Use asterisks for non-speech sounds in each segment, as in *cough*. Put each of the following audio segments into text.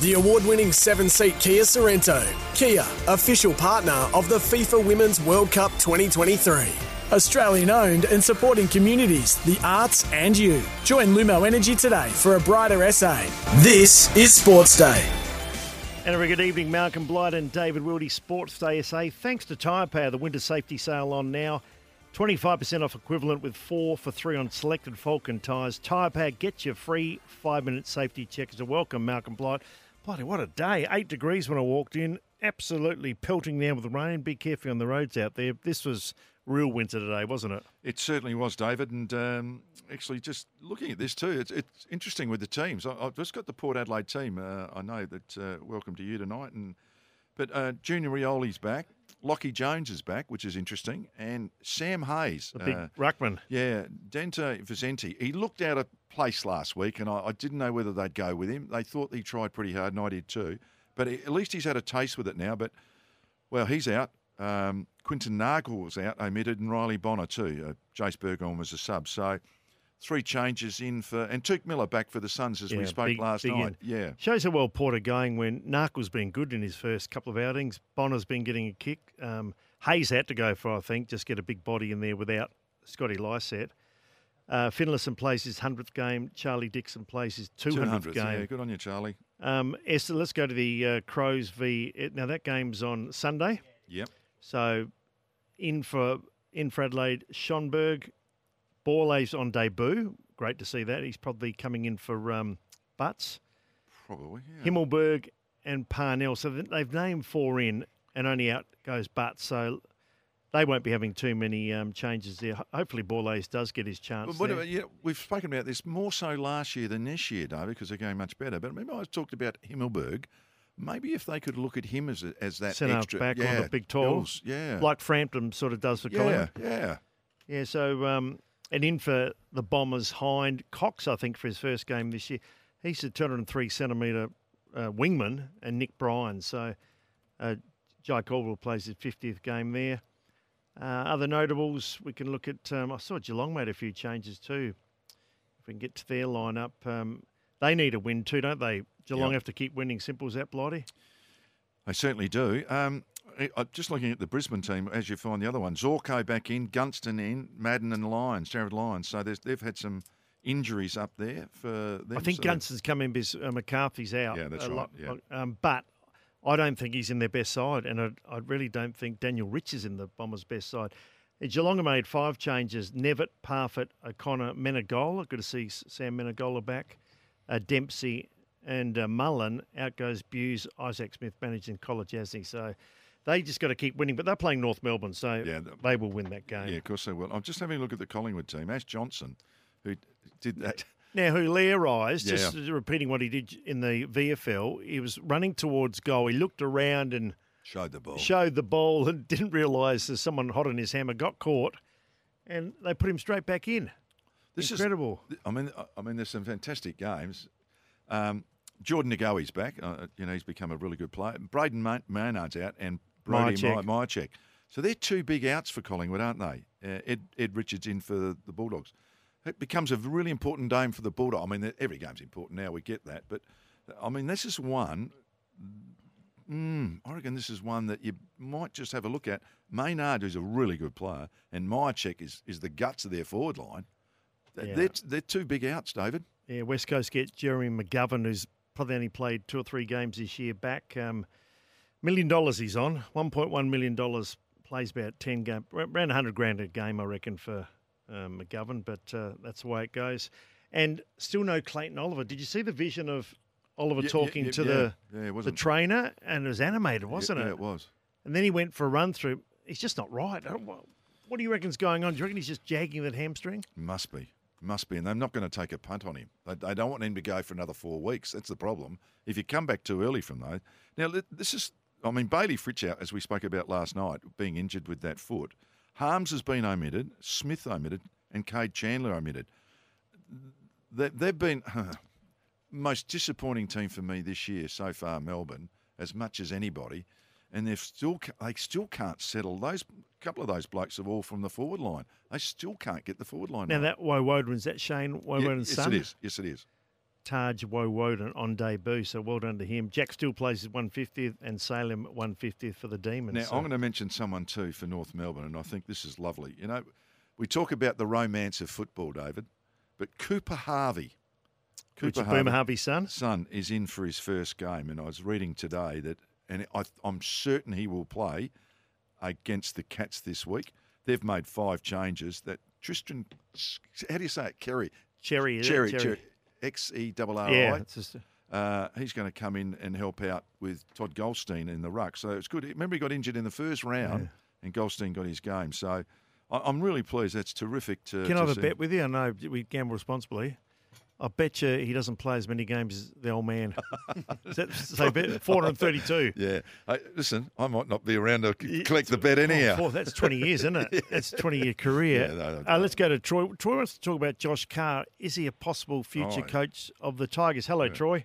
The award winning seven seat Kia Sorento. Kia, official partner of the FIFA Women's World Cup 2023. Australian owned and supporting communities, the arts, and you. Join Lumo Energy today for a brighter SA. This is Sports Day. And a very good evening, Malcolm Blight and David Wildy, Sports Day SA. Thanks to Tyre Power, the winter safety sale on now. 25% off equivalent with four for three on selected Falcon tyres. Tyre Power gets you free five minute safety check as a welcome, Malcolm Blight. Bloody what a day. Eight degrees when I walked in. Absolutely pelting down with the rain. Be careful on the roads out there. This was real winter today, wasn't it? It certainly was, David. And um, actually, just looking at this too, it's, it's interesting with the teams. I, have just got the Port Adelaide team. Uh, I know that. Uh, welcome to you tonight. And but uh, Junior Rioli's back. Lockie Jones is back, which is interesting, and Sam Hayes, the big uh, ruckman. Yeah, Dante Visentini. He looked out of place last week, and I, I, didn't know whether they'd go with him. They thought he tried pretty hard, and I did too. But at least he's had a taste with it now. But well, he's out. Um, Quinton was out, omitted, and Riley Bonner too. Uh, Jase Burgoyne was a sub. So three changes in for and Touk Miller back for the Suns as yeah, we spoke big, last big night. Yeah, shows how well Porter going when Narkle's been good in his first couple of outings. Bonner's been getting a kick. Um, Hayes had to go for I think just get a big body in there without Scotty Lycett. Uh, Finlayson plays his hundredth game. Charlie Dixon plays his two hundredth game. Yeah, good on you, Charlie. Um, Esther, let's go to the uh, Crows v. Now that game's on Sunday. Yep. So in for in for Adelaide, Schoenberg, Borlase on debut. Great to see that. He's probably coming in for um, Butts. Probably, yeah. Himmelberg and Parnell. So they've named four in, and only out goes Butts. So they won't be having too many um, changes there. Hopefully, Borlase does get his chance. But what, yeah, we've spoken about this more so last year than this year, David, because they're going much better. But remember, I talked about Himmelberg. Maybe if they could look at him as as that Centre extra, back yeah, on the big talls, yeah, like Frampton sort of does for yeah, Collingwood. Yeah, yeah. So um, and in for the Bombers, Hind Cox, I think, for his first game this year. He's a 203 centimetre uh, wingman, and Nick Bryan. So uh, Jye Caldwell plays his 50th game there. Uh, other notables, we can look at. Um, I saw Geelong made a few changes too. If we can get to their lineup, um, they need a win too, don't they? Geelong yep. have to keep winning. Simple as that, Blighty. They certainly do. Um, just looking at the Brisbane team, as you find the other one, Zorko back in, Gunston in, Madden and Lyons, Jarryd Lyons. So they've had some injuries up there for them. I think so Gunston's come in because uh, McCarthy's out. Yeah, that's right. Lot, yeah. Um, but I don't think he's in their best side, and I, I, really don't think Daniel Rich is in the Bombers' best side. Geelong made five changes: Nevitt, Parfitt, O'Connor, Menegola. Good to see Sam Menegola back. Uh, Dempsey and uh, Mullen. Out goes Bews. Isaac Smith managing College, he? So they just got to keep winning, but they're playing North Melbourne, so yeah, they will win that game. Yeah, of course they will. I'm just having a look at the Collingwood team. Ash Johnson, who did that. Now, who Learise, yeah. just repeating what he did in the VFL, he was running towards goal. He looked around and showed the ball. Showed the ball and *laughs* didn't realise there's someone hot on his hammer. Got caught, and they put him straight back in. This is Incredible. Is, I mean, I mean, there's some fantastic games. Um, Jordan De Goey's back. Uh, you know, he's become a really good player. Brayden Maynard's out, and Brody Mihocek. So they're two big outs for Collingwood, aren't they? Uh, Ed, Ed Richards in for the Bulldogs. It becomes a really important game for the Bulldogs. I mean, every game's important now, we get that. But, I mean, this is one, mm, I reckon this is one that you might just have a look at. Maynard, who's a really good player, and Mihocek is, is the guts of their forward line. Yeah. They're, they're two big outs, David. Yeah, West Coast get Jeremy McGovern, who's probably only played two or three games this year back. Um, Million dollars he's on. One point one million dollars. Plays about ten game, around hundred grand a game, I reckon, for um, McGovern. But uh, that's the way it goes. And still no Clayton Oliver. Did you see the vision of Oliver yeah, talking yeah, to yeah, the the trainer? And it was animated, wasn't it? Yeah, it was. And then he went for a run through. He's just not right. What do you reckon's going on? Do you reckon he's just jagging that hamstring? Must be. Must be, and they're not going to take a punt on him. They, they don't want him to go for another four weeks. That's the problem. If you come back too early from those, now this is, I mean, Bailey Fritsch out as we spoke about last night, being injured with that foot. Harmes has been omitted, Smith omitted, and Kade Chandler omitted. They, they've been *sighs* most disappointing team for me this year so far, Melbourne, as much as anybody and they've still they still can't settle those couple of those blokes are all from the forward line. They still can't get the forward line. Now right. that is that Shane Woewodin's yeah, son? Yes, it is. Yes, it is. Tahj Woewodin on debut, so well done to him. Jack still plays his 150th and Salem 150th for the Demons. Now so. I'm going to mention someone too for North Melbourne, and I think this is lovely. You know, we talk about the romance of football, David, but Cooper Harvey. Cooper Harvey, Boomer Harvey's son? Son is in for his first game, and I was reading today that and I, am certain he will play against the Cats this week. They've made five changes. That Tristan, how do you say it? Kerry, Cherry, Cherry, Cherry, X E R R I. Yeah, it's just. Uh, he's going to come in and help out with Todd Goldstein in the ruck. So it's good. Remember, he got injured in the first round, yeah. and Goldstein got his game. So I, am really pleased. That's terrific. To, Can to I have see. a bet with you? I know we gamble responsibly. I bet you he doesn't play as many games as the old man. *laughs* That say bet 432? Yeah. Hey, listen, I might not be around to collect the bet anyhow. Oh, that's 20 years, isn't it? *laughs* yeah. That's 20 year career. Yeah, no, no, uh, let's go to Troy. Troy wants to talk about Josh Carr. Is he a possible future oh, coach of the Tigers? Hello, yeah. Troy.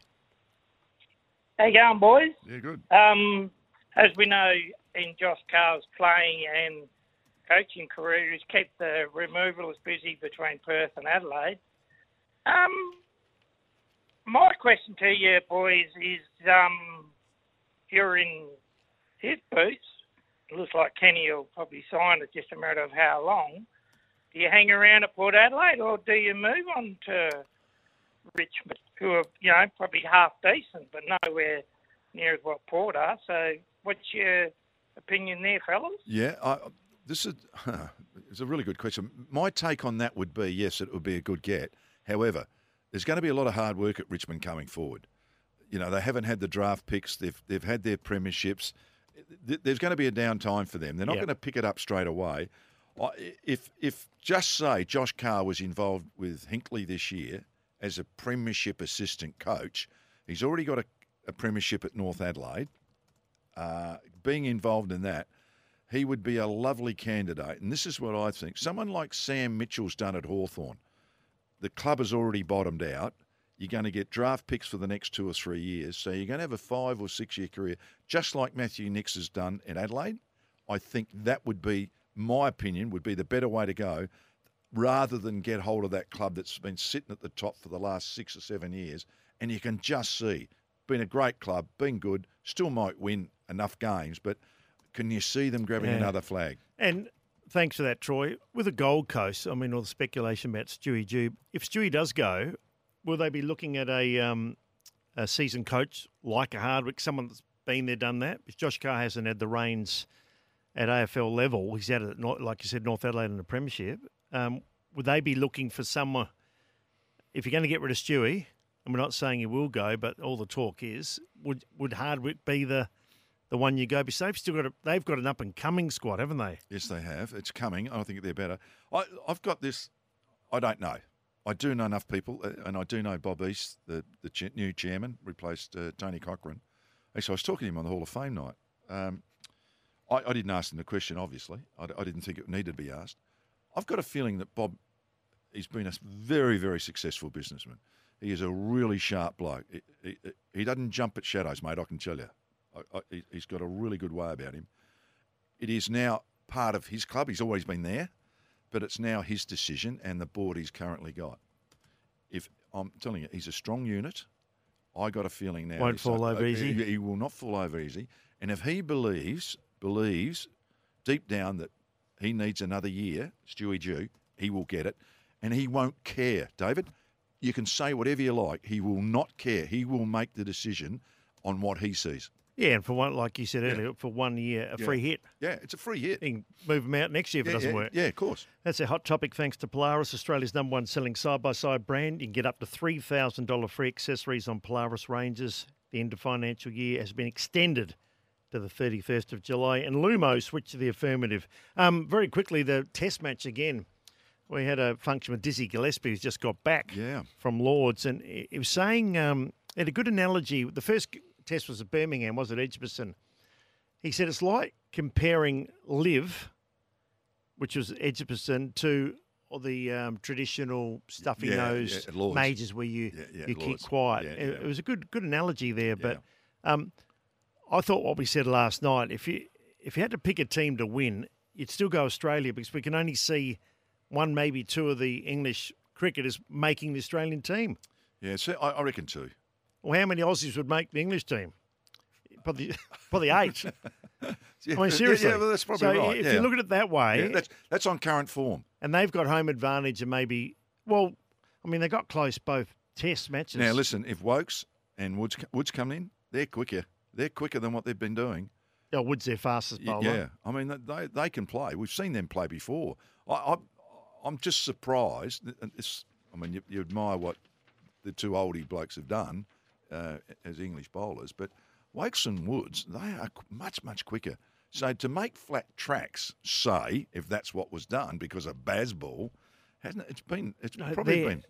How you going, boys? Yeah, good. Um, as we know, in Josh Carr's playing and coaching career, he's kept the removalists busy between Perth and Adelaide. Um, my question to you, boys, is um, you're in his boots, it looks like Kenny will probably sign it, just a matter of how long. Do you hang around at Port Adelaide or do you move on to Richmond, who are, you know, probably half decent, but nowhere near as what Port are? So, what's your opinion there, fellas? Yeah, I, this is *laughs* it's a really good question. My take on that would be yes, it would be a good get. However, there's going to be a lot of hard work at Richmond coming forward. You know, they haven't had the draft picks. They've they've had their premierships. There's going to be a downtime for them. They're not yep. going to pick it up straight away. If if just say Josh Carr was involved with Hinkley this year as a premiership assistant coach, he's already got a, a premiership at North Adelaide. Uh, being involved in that, he would be a lovely candidate. And this is what I think. Someone like Sam Mitchell's done at Hawthorn the club has already bottomed out. You're going to get draft picks for the next two or three years. So you're going to have a five or six year career, just like Matthew Nicks has done in Adelaide. I think that would be, my opinion, would be the better way to go rather than get hold of that club that's been sitting at the top for the last six or seven years. And you can just see, been a great club, been good, still might win enough games, but can you see them grabbing yeah. another flag? And thanks for that, Troy. With the Gold Coast, I mean, all the speculation about Stewie Dew. If Stewie does go, will they be looking at a, um, a seasoned coach like a Hardwick, someone that's been there, done that? Because Josh Carr hasn't had the reins at AFL level. He's had it, like you said, North Adelaide in the Premiership. Um, would they be looking for someone? If you're going to get rid of Stewie, and we're not saying he will go, but all the talk is, would would Hardwick be the the one you go. Because they've still got a, they've got an up and coming squad, haven't they? Yes, they have. It's coming. I think they're better. I, I've got this. I don't know. I do know enough people, uh, and I do know Bob East, the the new chairman, replaced uh, Tony Cochrane. Actually, I was talking to him on the Hall of Fame night. Um, I, I, didn't ask him the question, obviously. I, I, didn't think it needed to be asked. I've got a feeling that Bob, he's been a very, very successful businessman. He is a really sharp bloke. He, he, he doesn't jump at shadows, mate, I can tell you. I, I, he's got a really good way about him. It is now part of his club. He's always been there, but it's now his decision and the board he's currently got. If I'm telling you, he's a strong unit. I got a feeling now. Won't fall over easy. He, he will not fall over easy. And if he believes believes deep down that he needs another year, Stewie Dew, he will get it, and he won't care, David. You can say whatever you like. He will not care. He will make the decision on what he sees. Yeah, and for one, like you said earlier, yeah. for one year, a yeah. free hit. Yeah, it's a free hit. You can move them out next year if yeah, it doesn't work. Yeah, of course. That's a hot topic thanks to Polaris, Australia's number one selling side by side brand. You can get up to $3,000 free accessories on Polaris ranges. The end of financial year has been extended to the 31st of July, and Lumo switched to the affirmative. Um, very quickly, the test match again. we had a function with Dizzy Gillespie, who's just got back Yeah. from Lords, and he he was saying um, he had a good analogy. The first test was at Birmingham, was it Edgbaston. He said it's like comparing live, which was Edgbaston, to all the um, traditional stuffy Yeah, nose yeah, majors where you Yeah, you keep quiet. It, it was a good good analogy there, but um, I thought what we said last night. If you if you had to pick a team to win, you'd still go Australia because we can only see one, maybe two of the English cricketers making the Australian team. Yeah, so I, I reckon two. Well, how many Aussies would make the English team? Probably, *laughs* probably eight. *laughs* Yeah, I mean, seriously. Yeah, well, that's probably so right. if yeah. you look at it that way, Yeah, that's, that's on current form. and they've got home advantage and maybe, well, I mean, they got close both test matches. Now, listen, if Woakes and Woods, Woods come in, they're quicker. They're quicker than what they've been doing. Yeah, Wood's their fastest bowler. Yeah, I mean they they can play. We've seen them play before. I, I I'm just surprised. I mean, you, you admire what the two oldie blokes have done uh, as English bowlers, but Woakes and Woods they are much much quicker. So to make flat tracks, say if that's what was done because of Bazball, hasn't it? It's been it's probably they're- been.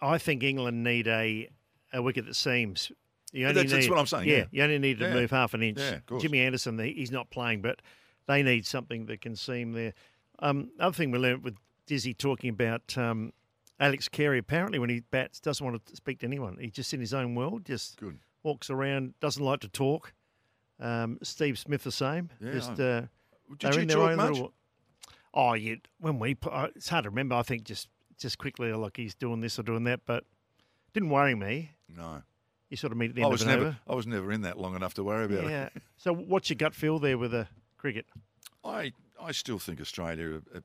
I think England need a, a wicket that seems. You only That's- that's what I'm saying, yeah. you only need to Yeah. move half an inch. Yeah. Jimmy Anderson, he's not playing, but they need something that can seam there. Um, other thing we learned with Dizzy talking about um, Alex Carey, apparently when he bats, doesn't want to speak to anyone. He's just in his own world, just Good. walks around, doesn't like to talk. Um, Steve Smith the same. Yeah, just uh, Did you in their talk own much? little. Oh, yeah. When we uh, it's hard to remember. I think just just quickly, like he's doing this or doing that, but didn't worry me. No, You sort of meet at the I end was of an never over. I was never in that long enough to worry about it. Yeah. so, what's your gut feel there with the cricket? I I still think Australia. Uh,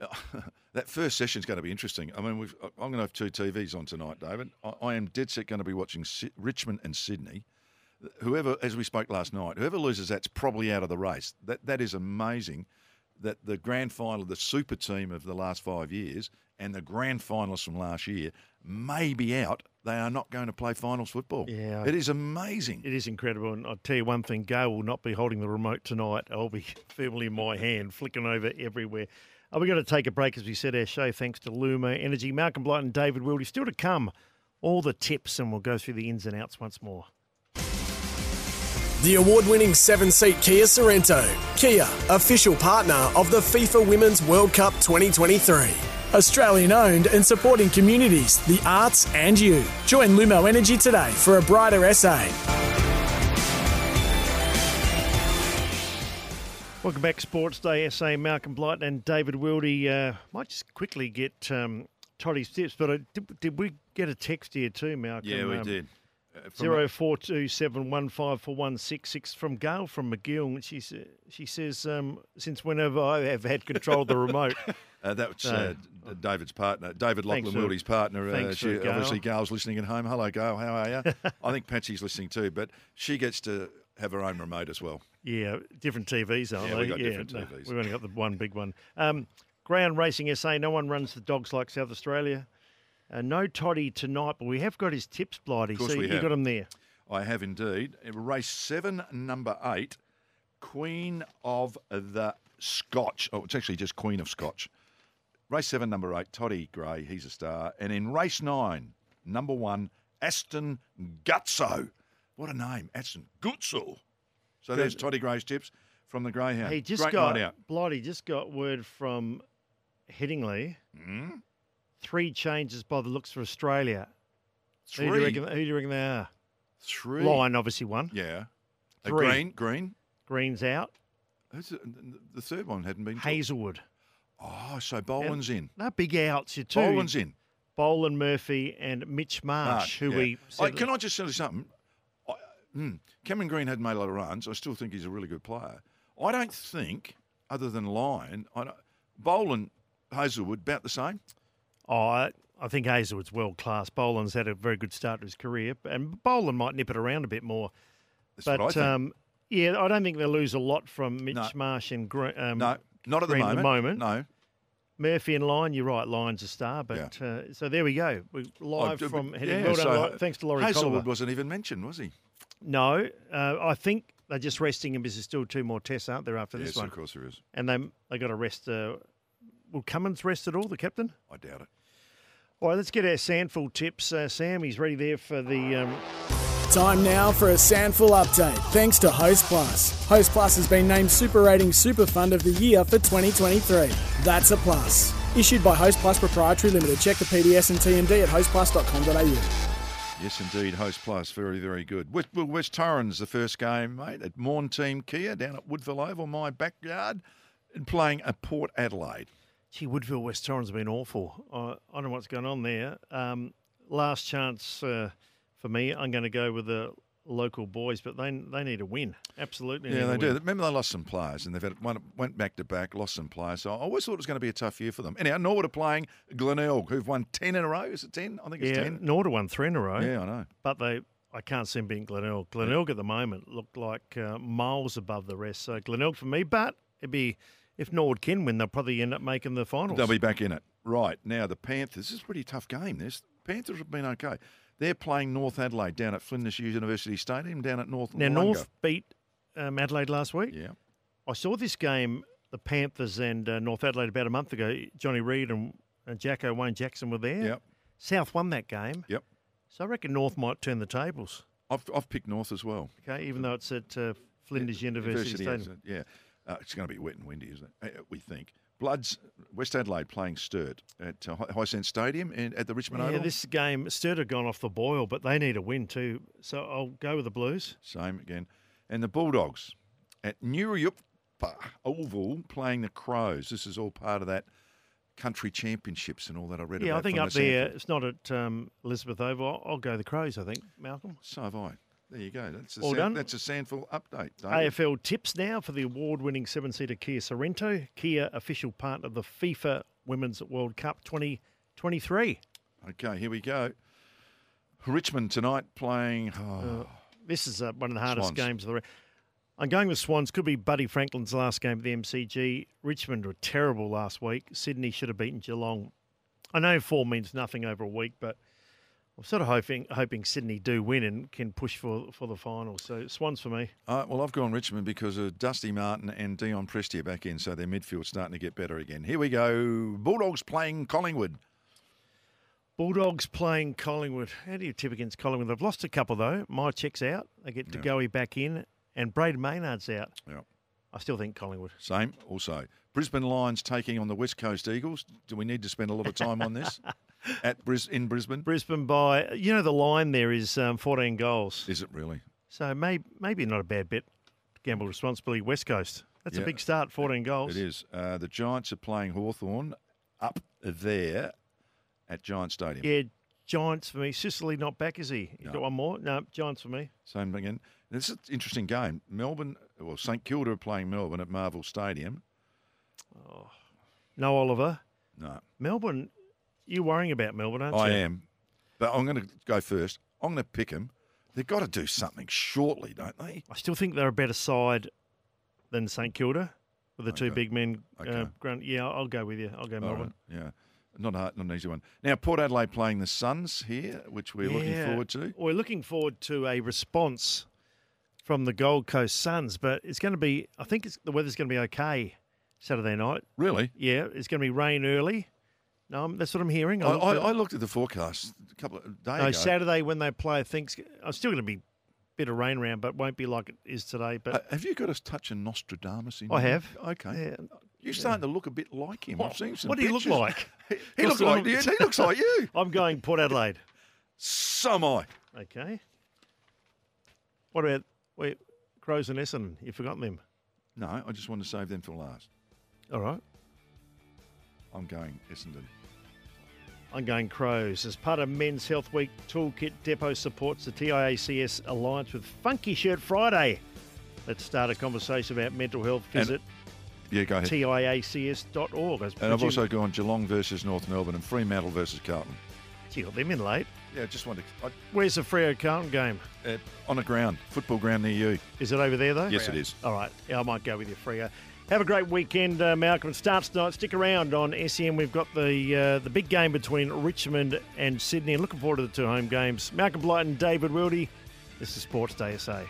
*laughs* that first session's going to be interesting. I mean, we've, I'm going to have two TVs on tonight, David. I, I am dead set going to be watching Si- Richmond and Sydney. Whoever, as we spoke last night, whoever loses that's probably out of the race. That that is amazing. That the grand final, the super team of the last five years, and the grand finalists from last year may be out. They are not going to play finals football. Yeah. it is amazing. It is incredible. And I'll tell you one thing Gail will not be holding the remote tonight. I'll be *laughs* firmly in my hand, flicking over everywhere. Are we going to take a break as we said our show? Thanks to Lumo Energy. Malcolm Blight and David Wildy still to come. All the tips, and we'll go through the ins and outs once more. The award winning seven seat Kia Sorento. Kia, official partner of the FIFA Women's World Cup 2023. Australian owned and supporting communities, the arts, and you. Join Lumo Energy today for a brighter SA. Welcome back, Sports Day SA. Malcolm Blight and David Wildy. Uh, might just quickly get um, Toddy's tips, but I, did, did we get a text here too, Malcolm? Yeah, we Um, did. Uh, Zero four two seven one five four one six six from Gail from Magill. and She she says um, since whenever I have had control of the remote, *laughs* Uh, that's So- uh, David's partner, David Lachlan Wildy's partner. Uh, thanks she, Gail. obviously, Gail's listening at home. Hello, Gail. How are you? *laughs* I think Patsy's listening too, but she gets to have her own remote as well. yeah, different TVs, aren't Yeah, they? we got different TVs. we've only got the one big one. Um, Ground Racing SA. No one runs the dogs like South Australia. Uh, no Toddy tonight, but we have got his tips, Blighty. course so we you have. got him there. I have indeed. Race seven, number eight, Queen of the Scotch. Oh, it's actually just Queen of Scotch. Race seven, number eight, Toddy Gray. He's a star. And in race nine, number one, Aston Gutso. What a name, Aston Gutso. So there's Toddy Gray's tips from the Greyhound. He just Great got out. Blighty just got word from Headingley. Hmm? Three changes by the looks for Australia. Who do, you Three. reckon, who do you reckon they are? Three. Lyon, obviously, one. Yeah. A Three. green, green. Green's out. Who's the, the third one hadn't been. Hazlewood. Oh, so Boland's in. No big outs. You two. Boland's in. Boland Murphy and Mitch Marsh, Marsh, who yeah. we I, can I just tell you something? I, hmm, Cameron Green hadn't made a lot of runs. I still think he's a really good player. I don't think, other than Lyon, I don't, Boland, Hazlewood, about the same. oh, I, I think Hazlewood's world class. Boland's had a very good start to his career, and Boland might nip it around a bit more. That's but I um, yeah, I don't think they'll lose a lot from Mitch No. Marsh and Gre- um, no, not at the at moment. the moment. No. Murphy and Lyon. You're right, Lyon's a star. But uh, so there we go. We live Oh, from yeah, well done, so thanks to Laurie Hazlewood Colliver. wasn't even mentioned, was he? No, uh, I think they're just resting him because there's still two more tests, aren't there, after yes, this one? of course there is. And they they got to rest uh, will Cummins rest at all, the captain? I doubt it. All right, let's get our SANFL tips. Uh, Sam, he's ready there for the. Um... Time now for a SANFL update, thanks to Host Plus. Host Plus has been named Super Rating Super Fund of the Year for 2023. That's a plus. Issued by Host Plus Proprietary Limited. Check the PDS and TMD at hostplus.com.au. Yes, indeed. Host Plus, very, very good. West, West Torrens, the first game, mate, at Maughan Thiem Kia down at Woodville Oval, my backyard, and playing at Port Adelaide. Gee, Woodville West Torrens have been awful. I, I don't know what's going on there. Um, last chance uh, for me. I'm going to go with the local boys, but they they need a win. Absolutely. Yeah, they do. Remember, they lost some players, and they've had one, went back to back, lost some players. So I always thought it was going to be a tough year for them. Anyhow, Norwood are playing Glenelg, who've won ten in a row. Is it ten? I think it's yeah, ten. Norwood won three in a row. Yeah, I know. But they. I can't see them being Glenelg. Glenelg yeah. at the moment look like uh, miles above the rest. So Glenelg for me, but it'd be if Norwood can win, they'll probably end up making the finals. They'll be back in it. Right now, the Panthers. This is a pretty tough game. This Panthers have been okay. They're playing North Adelaide down at Flinders University Stadium down at North. Now, North beat um, Adelaide last week. Yeah. I saw this game, the Panthers and uh, North Adelaide, about a month ago. Johnny Reid and, and Jacko Wayne Jackson were there. Yep. South won that game. Yep. So I reckon North might turn the tables. I've, I've picked North as well. Okay, even though it's at uh, Flinders yeah, University, University Stadium. Yeah. Uh, it's going to be wet and windy, isn't it? Uh, we think. Bloods, West Adelaide playing Sturt at uh, Hisense Stadium and at the Richmond Oval. yeah, Oval. this game, Sturt have gone off the boil, but they need a win too. So I'll go with the Blues. Same again. And the Bulldogs at Nuriootpa Oval playing the Crows. This is all part of that country championships and all that I read yeah, about. I think up the there, it's not at um, Elizabeth Oval. I'll, I'll go the Crows, I think, Malcolm. So have I. There you go. That's a, All done. That's a SANFL update. David. AFL tips now for the award-winning seven-seater Kia Sorento. Kia, official part of the FIFA Women's World Cup 2023. Okay, here we go. Richmond tonight playing. Oh, *sighs* uh, this is uh, one of the hardest Swans. games of the. I'm going with Swans. Could be Buddy Franklin's last game of the MCG. Richmond were terrible last week. Sydney should have beaten Geelong. I know four means nothing over a week, but I'm sort of hoping hoping Sydney do win and can push for for the final. So Swans for me. Uh, well, I've gone Richmond because of Dusty Martin and Dion Prestia back in, so their midfield's starting to get better again. Here we go. Bulldogs playing Collingwood. Bulldogs playing Collingwood. How do you tip against Collingwood? They've lost a couple though. My check's out. They get to yeah. back in, and Brayden Maynard's out. Yeah. I still think Collingwood. Same. Also, Brisbane Lions taking on the West Coast Eagles. Do we need to spend a lot of time on this? *laughs* at Bris- in Brisbane. Brisbane by you know the line there is um, 14 goals. Is it really? So maybe maybe not a bad bet. Gamble responsibly. West Coast. That's yeah, a big start. 14 goals. It is. Uh, the Giants are playing Hawthorn up there at Giant Stadium. Yeah, Giants for me. Sicily not back, is he? You no. got one more? No, Giants for me. Same again. This is an interesting game. Melbourne, well, St Kilda are playing Melbourne at Marvel Stadium. Oh, no Oliver. No. Melbourne you're worrying about Melbourne, aren't I you? I am. But I'm going to go first. I'm going to pick them. They've got to do something shortly, don't they? I still think they're a better side than St Kilda with the okay. two big men. Okay. Uh, yeah, I'll go with you. I'll go Melbourne. Right. Yeah. Not hard, not an easy one. Now, Port Adelaide playing the Suns here, which we're yeah. looking forward to. We're looking forward to a response from the Gold Coast Suns, but it's going to be, I think the weather's going to be okay Saturday night. Really? Yeah, it's going to be rain early. No, that's what I'm hearing. I, I, I, looked at the forecast a couple of days ago. no, ago. Saturday when they play, think I'm still going to be a bit of rain around, but won't be like it is today. But uh, have you got a touch of Nostradamus in? I you? have. Okay. Yeah. You're starting yeah. to look a bit like him. What, I've seen some what do you look like? *laughs* he looks like you. He looks like you. *laughs* I'm going Port Adelaide. So am I. Okay. What about wait, Crows and Essendon? You've forgotten them? No, I just want to save them for last. All right. I'm going Essendon. I'm going Crows. As part of Men's Health Week Toolkit, Depot supports the TIACS Alliance with Funky Shirt Friday. Let's start a conversation about mental health. Visit and, yeah, go ahead. TIACS.org. And I've also gone Geelong versus North Melbourne and Fremantle versus Carlton. You got them in late. Yeah, just wanted to. I, Where's the Freo Carlton game? Uh, on a ground, football ground near you. Is it over there, though? Yes, Freo. it is. All right. Yeah, I might go with you, Freo. Have a great weekend, uh, Malcolm. It starts tonight. Stick around on SEN. We've got the uh, the big game between Richmond and Sydney. Looking forward to the two home games. Malcolm Blight and David Wildy. This is Sports Day SA.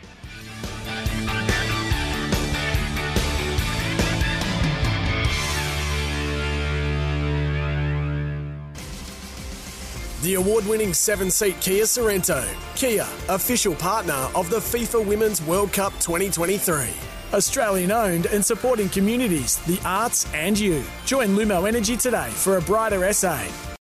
The award winning seven seat Kia Sorento. Kia, official partner of the FIFA Women's World Cup 2023. Australian owned and supporting communities, the arts, and you. Join Lumo Energy today for a brighter SA.